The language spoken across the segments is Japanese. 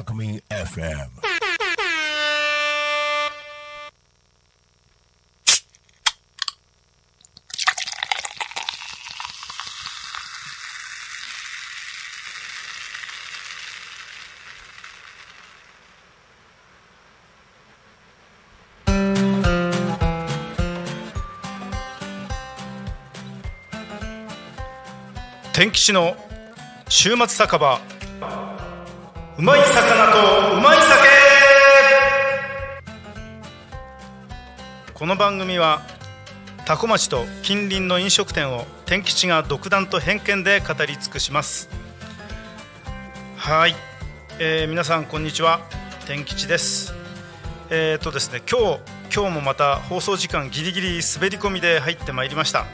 Alchemy FM. 天吉の週末酒場うまい魚とうまい酒。この番組は多古町と近隣の飲食店を天吉が独断と偏見で語り尽くします。はい、えー皆さんこんにちは。天吉です。えー、とですね今日今日もまた放送時間ギリギリ滑り込みで入ってまいりました。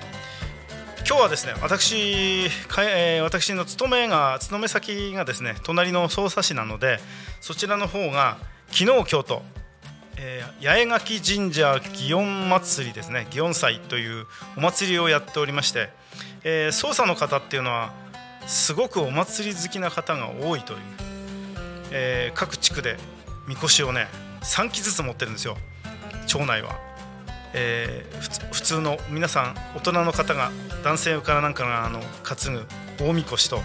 今日はですね私かえー私の勤めが勤め先がですね隣の匝瑳市なのでそちらの方が昨日今日と、えー八重垣神社祇園祭りですね祇園祭というお祭りをやっておりまして、えー、捜査の方っていうのはすごくお祭り好きな方が多いという、えー各地区でみこしをね3基ずつ持ってるんですよ町内は。えー普通の皆さん大人の方が男性からなんかがあの担ぐ大みこしと、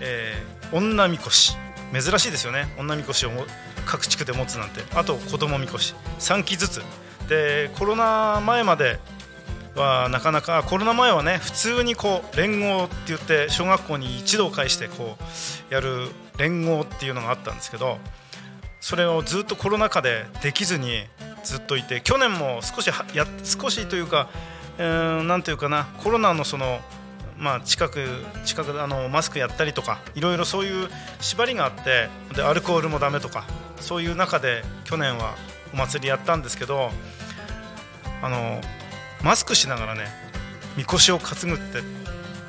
えー女みこし。珍しいですよね。女みこしを各地区で持つなんて。あと子供みこし。3基ずつ。でコロナ前まではなかなかコロナ前はね普通にこう連合って言って小学校に一度返してこうやる連合っていうのがあったんですけどそれをずっとコロナ禍でできずにずっといて去年も少しや少しというか、えーなんていうかなコロナのそのまあ近く近くあのマスクやったりとかいろいろそういう縛りがあってでアルコールもダメとかそういう中で去年はお祭りやったんですけどあのマスクしながらねみこしを担ぐって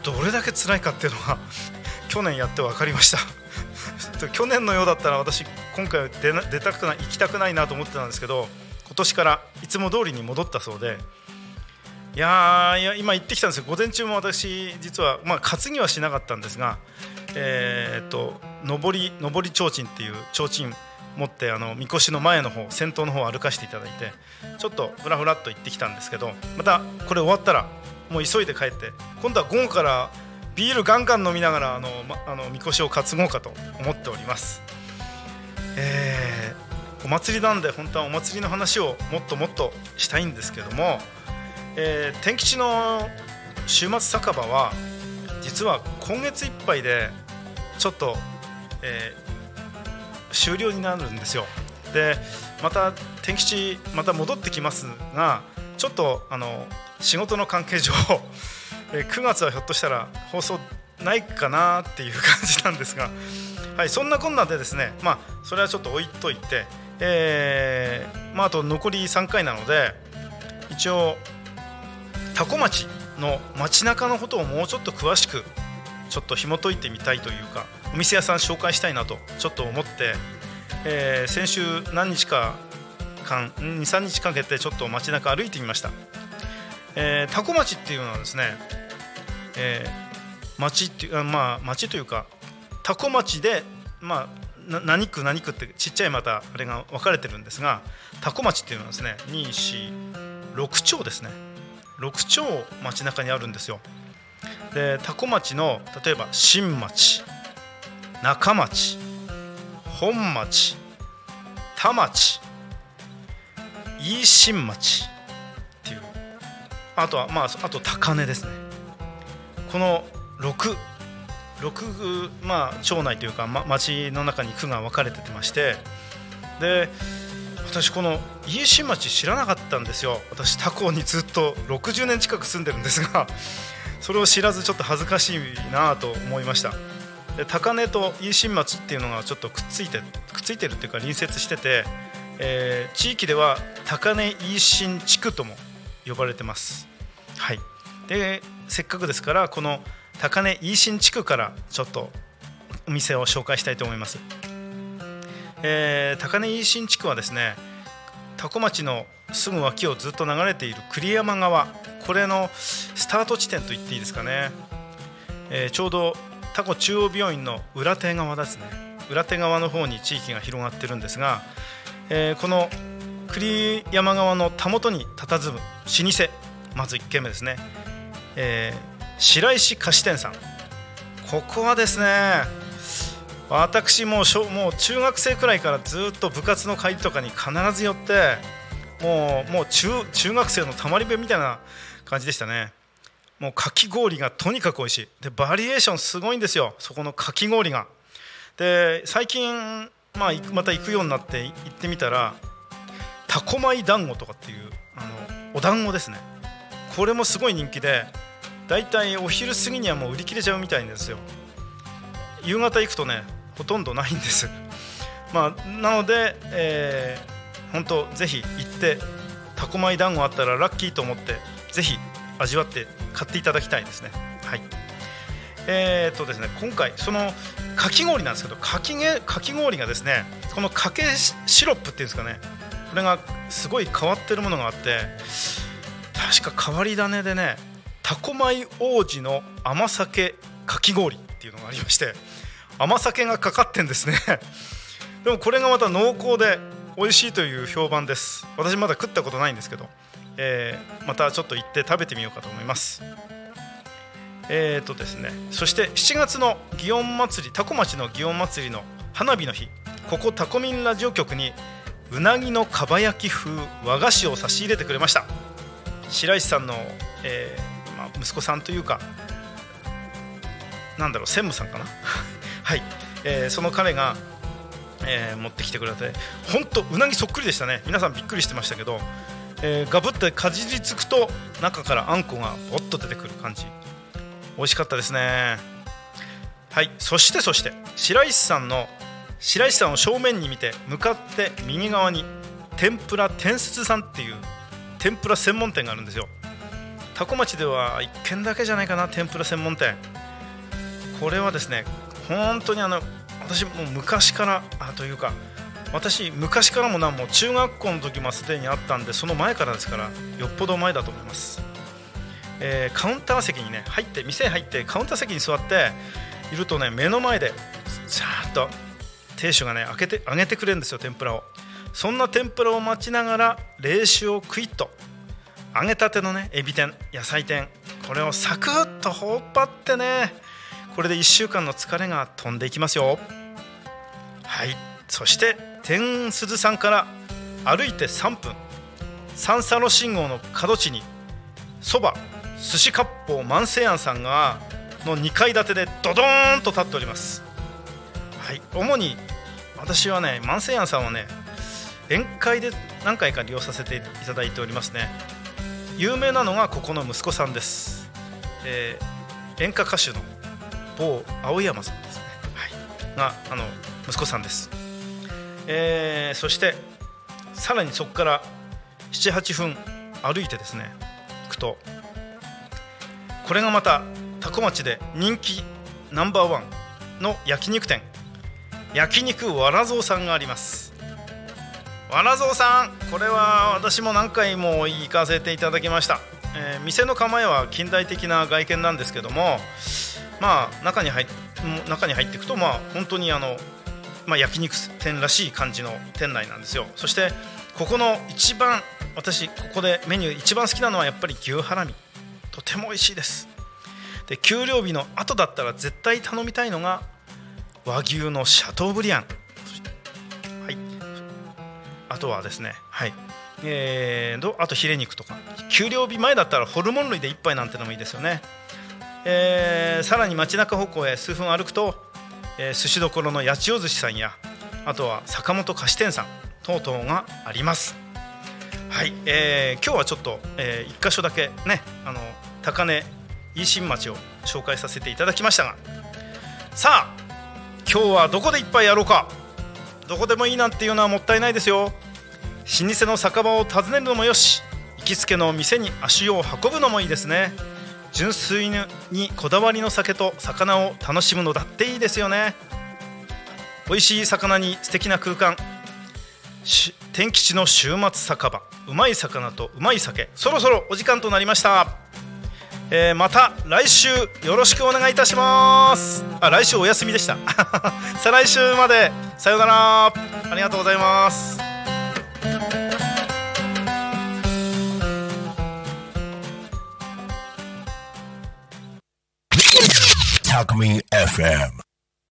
どれだけ辛いかっていうのが 去年やって分かりました。去年のようだったら私今回は出な出たくない行きたくないなと思ってたんですけど今年からいつも通りに戻ったそうでいやーいや今行ってきたんですよ午前中も私実はまあ担ぎはしなかったんですがえーっと上り上り提灯っていう提灯持ってあのみこしの前の方先頭の方を歩かせていただいてちょっとふらふらっと行ってきたんですけどまたこれ終わったらもう急いで帰って今度は午後からビールガンガン飲みながらあの、ま、あのみこしを担ごうかと思っております。えーお祭りなんで本当はお祭りの話をもっともっとしたいんですけども、えー天吉の週末酒場は実は今月いっぱいでちょっと、えー終了になるんですよ。でまた天吉また戻ってきますがちょっとあの仕事の関係上 9月はひょっとしたら放送ないかなっていう感じなんですが、はい、そんなこんなでですね、まあ、それはちょっと置いといて、えーまあ、あと残り3回なので一応多古町の街中のことをもうちょっと詳しくちょっと紐解いてみたいというかお店屋さん紹介したいなとちょっと思って、えー先週何日か間23日かけてちょっと街中歩いてみました。えー、タコ町っていうのはですね、えー町っていうまあ町というかタコ町でまあ何区何区ってちっちゃいまたあれが分かれてるんですがタコ町っていうのはですね246町ですね。6町町中にあるんですよ。でタコ町の例えば新町中町本町田町飯新町っていう。あとはまああと高根ですね。この6 6まあ町内というか、ま、町の中に区が分かれててましてで私この飯新町知らなかったんですよ。私他校にずっと60年近く住んでるんですがそれを知らずちょっと恥ずかしいなと思いました。で高根と飯新町っていうのがちょっとくっついてくっついてるっていうか隣接してて、えー地域では高根飯新地区とも呼ばれてます。はい。でせっかくですからこの高根飯新地区からちょっとお店を紹介したいと思います、えー高根飯新地区はですね多古町のすぐ脇をずっと流れている栗山川。これのスタート地点と言っていいですかね、えーちょうど多古中央病院の裏手側ですね。裏手側の方に地域が広がってるんですが、えー、この栗山川のたもとに佇む老舗まず1軒目ですね、えー、白石菓子店さん。ここはですね私もうもう中学生くらいからずっと部活の帰りとかに必ず寄ってもうもう中中学生のたまり部みたいな感じでしたね。もうかき氷がとにかく美味しい。でバリエーションすごいんですよ。そこのかき氷が。で最近、まあ、また行くようになって行ってみたらタコ米団子とかっていうあのお団子ですね。これもすごい人気でだいたいお昼過ぎにはもう売り切れちゃうみたいですよ。夕方行くとねほとんどないんです。まあなので、えー、本当ぜひ行ってタコ米団子あったらラッキーと思ってぜひ味わって買っていただきたいですね。はい。えー、っとですね今回そのかき氷なんですけどかきかき氷がですねこのかけシロップっていうんですかねこれがすごい変わってるものがあって確か変わり種でねタコ米王子の甘酒かき氷っていうのがありまして甘酒がかかってんですね。でもこれがまた濃厚で美味しいという評判です。私まだ食ったことないんですけど、えー、またちょっと行って食べてみようかと思います。えーとですねそして7月の祇園祭りタコ町の祇園祭りの花火の日ここタコミンラジオ局にうなぎのかば焼き風和菓子を差し入れてくれました。白石さんの、えー、息子さんというかなんだろう専務さんかな？はい、えー、その彼が、えー、持ってきてくれて本当うなぎそっくりでしたね。皆さんびっくりしてましたけど、えー、ガブってかじりつくと中からあんこがぼっと出てくる感じ。美味しかったですね。はい。そしてそして白石さんの白石さんを正面に見て向かって右側に天ぷら天節さんっていう天ぷら専門店があるんですよ。多古町では1軒だけじゃないかな天ぷら専門店。これはですね本当にあの私もう昔からあというか私昔からもなも中学校の時もすでにあったんでその前からですからよっぽど前だと思います、えー、カウンター席にね入って店入ってカウンター席に座っているとね目の前でザーッと亭主がね開けて揚げてくれるんですよ天ぷらを。そんな天ぷらを待ちながら冷酒をクイッと。揚げたてのねエビ天野菜天。これをサクッとほっ張ってねこれで1週間の疲れが飛んでいきますよ。はい。そして天鈴さんから歩いて3分。三叉路信号の角地にそば寿司割烹万世庵さんがの2階建てでドドーンと立っております。はい。主に私はね万世庵さんはね宴会で何回か利用させていただいておりますね。有名なのがここの息子さんです、えー、演歌歌手の某青山さんですね、はい、があの息子さんです、えー、そしてさらにそこから78分歩いてですね行くとこれがまた多古町で人気ナンバーワンの焼肉店焼肉わらぞうさんがありますわらぞうさんこれは私も何回も行かせていただきました、えー、店の構えは近代的な外見なんですけどもまあ中に入中に入っていくとまあ本当にあのまあ、焼肉店らしい感じの店内なんですよ。そしてここの一番私ここでメニュー一番好きなのはやっぱり牛ハラミ。とても美味しいです。で給料日の後だったら絶対頼みたいのが和牛のシャトーブリアン。あとはですねはい。えー、あとヒレ肉とか。給料日前だったらホルモン類で1杯なんてのもいいですよね。えー、さらに街中方向へ数分歩くと、えー、寿司どころの八千代寿司さんやあとは坂本菓子店さん等々があります。はい、えー、今日はちょっと、えー、1箇所だけねあの高根飯新町を紹介させていただきましたが。さあ今日はどこで一杯やろうか。どこでもいいなんていうのはもったいないですよ。老舗の酒場を訪ねるのもよし行きつけの店に足を運ぶのもいいですね。純粋にこだわりの酒と魚を楽しむのだっていいですよね。美味しい魚に素敵な空間。天吉の週末酒場。うまい魚とうまい酒。そろそろお時間となりました。えー、また来週よろしくお願いいたします。あ来週お休みでした。再来週まで。さようなら。ありがとうございます。Alchemy FM.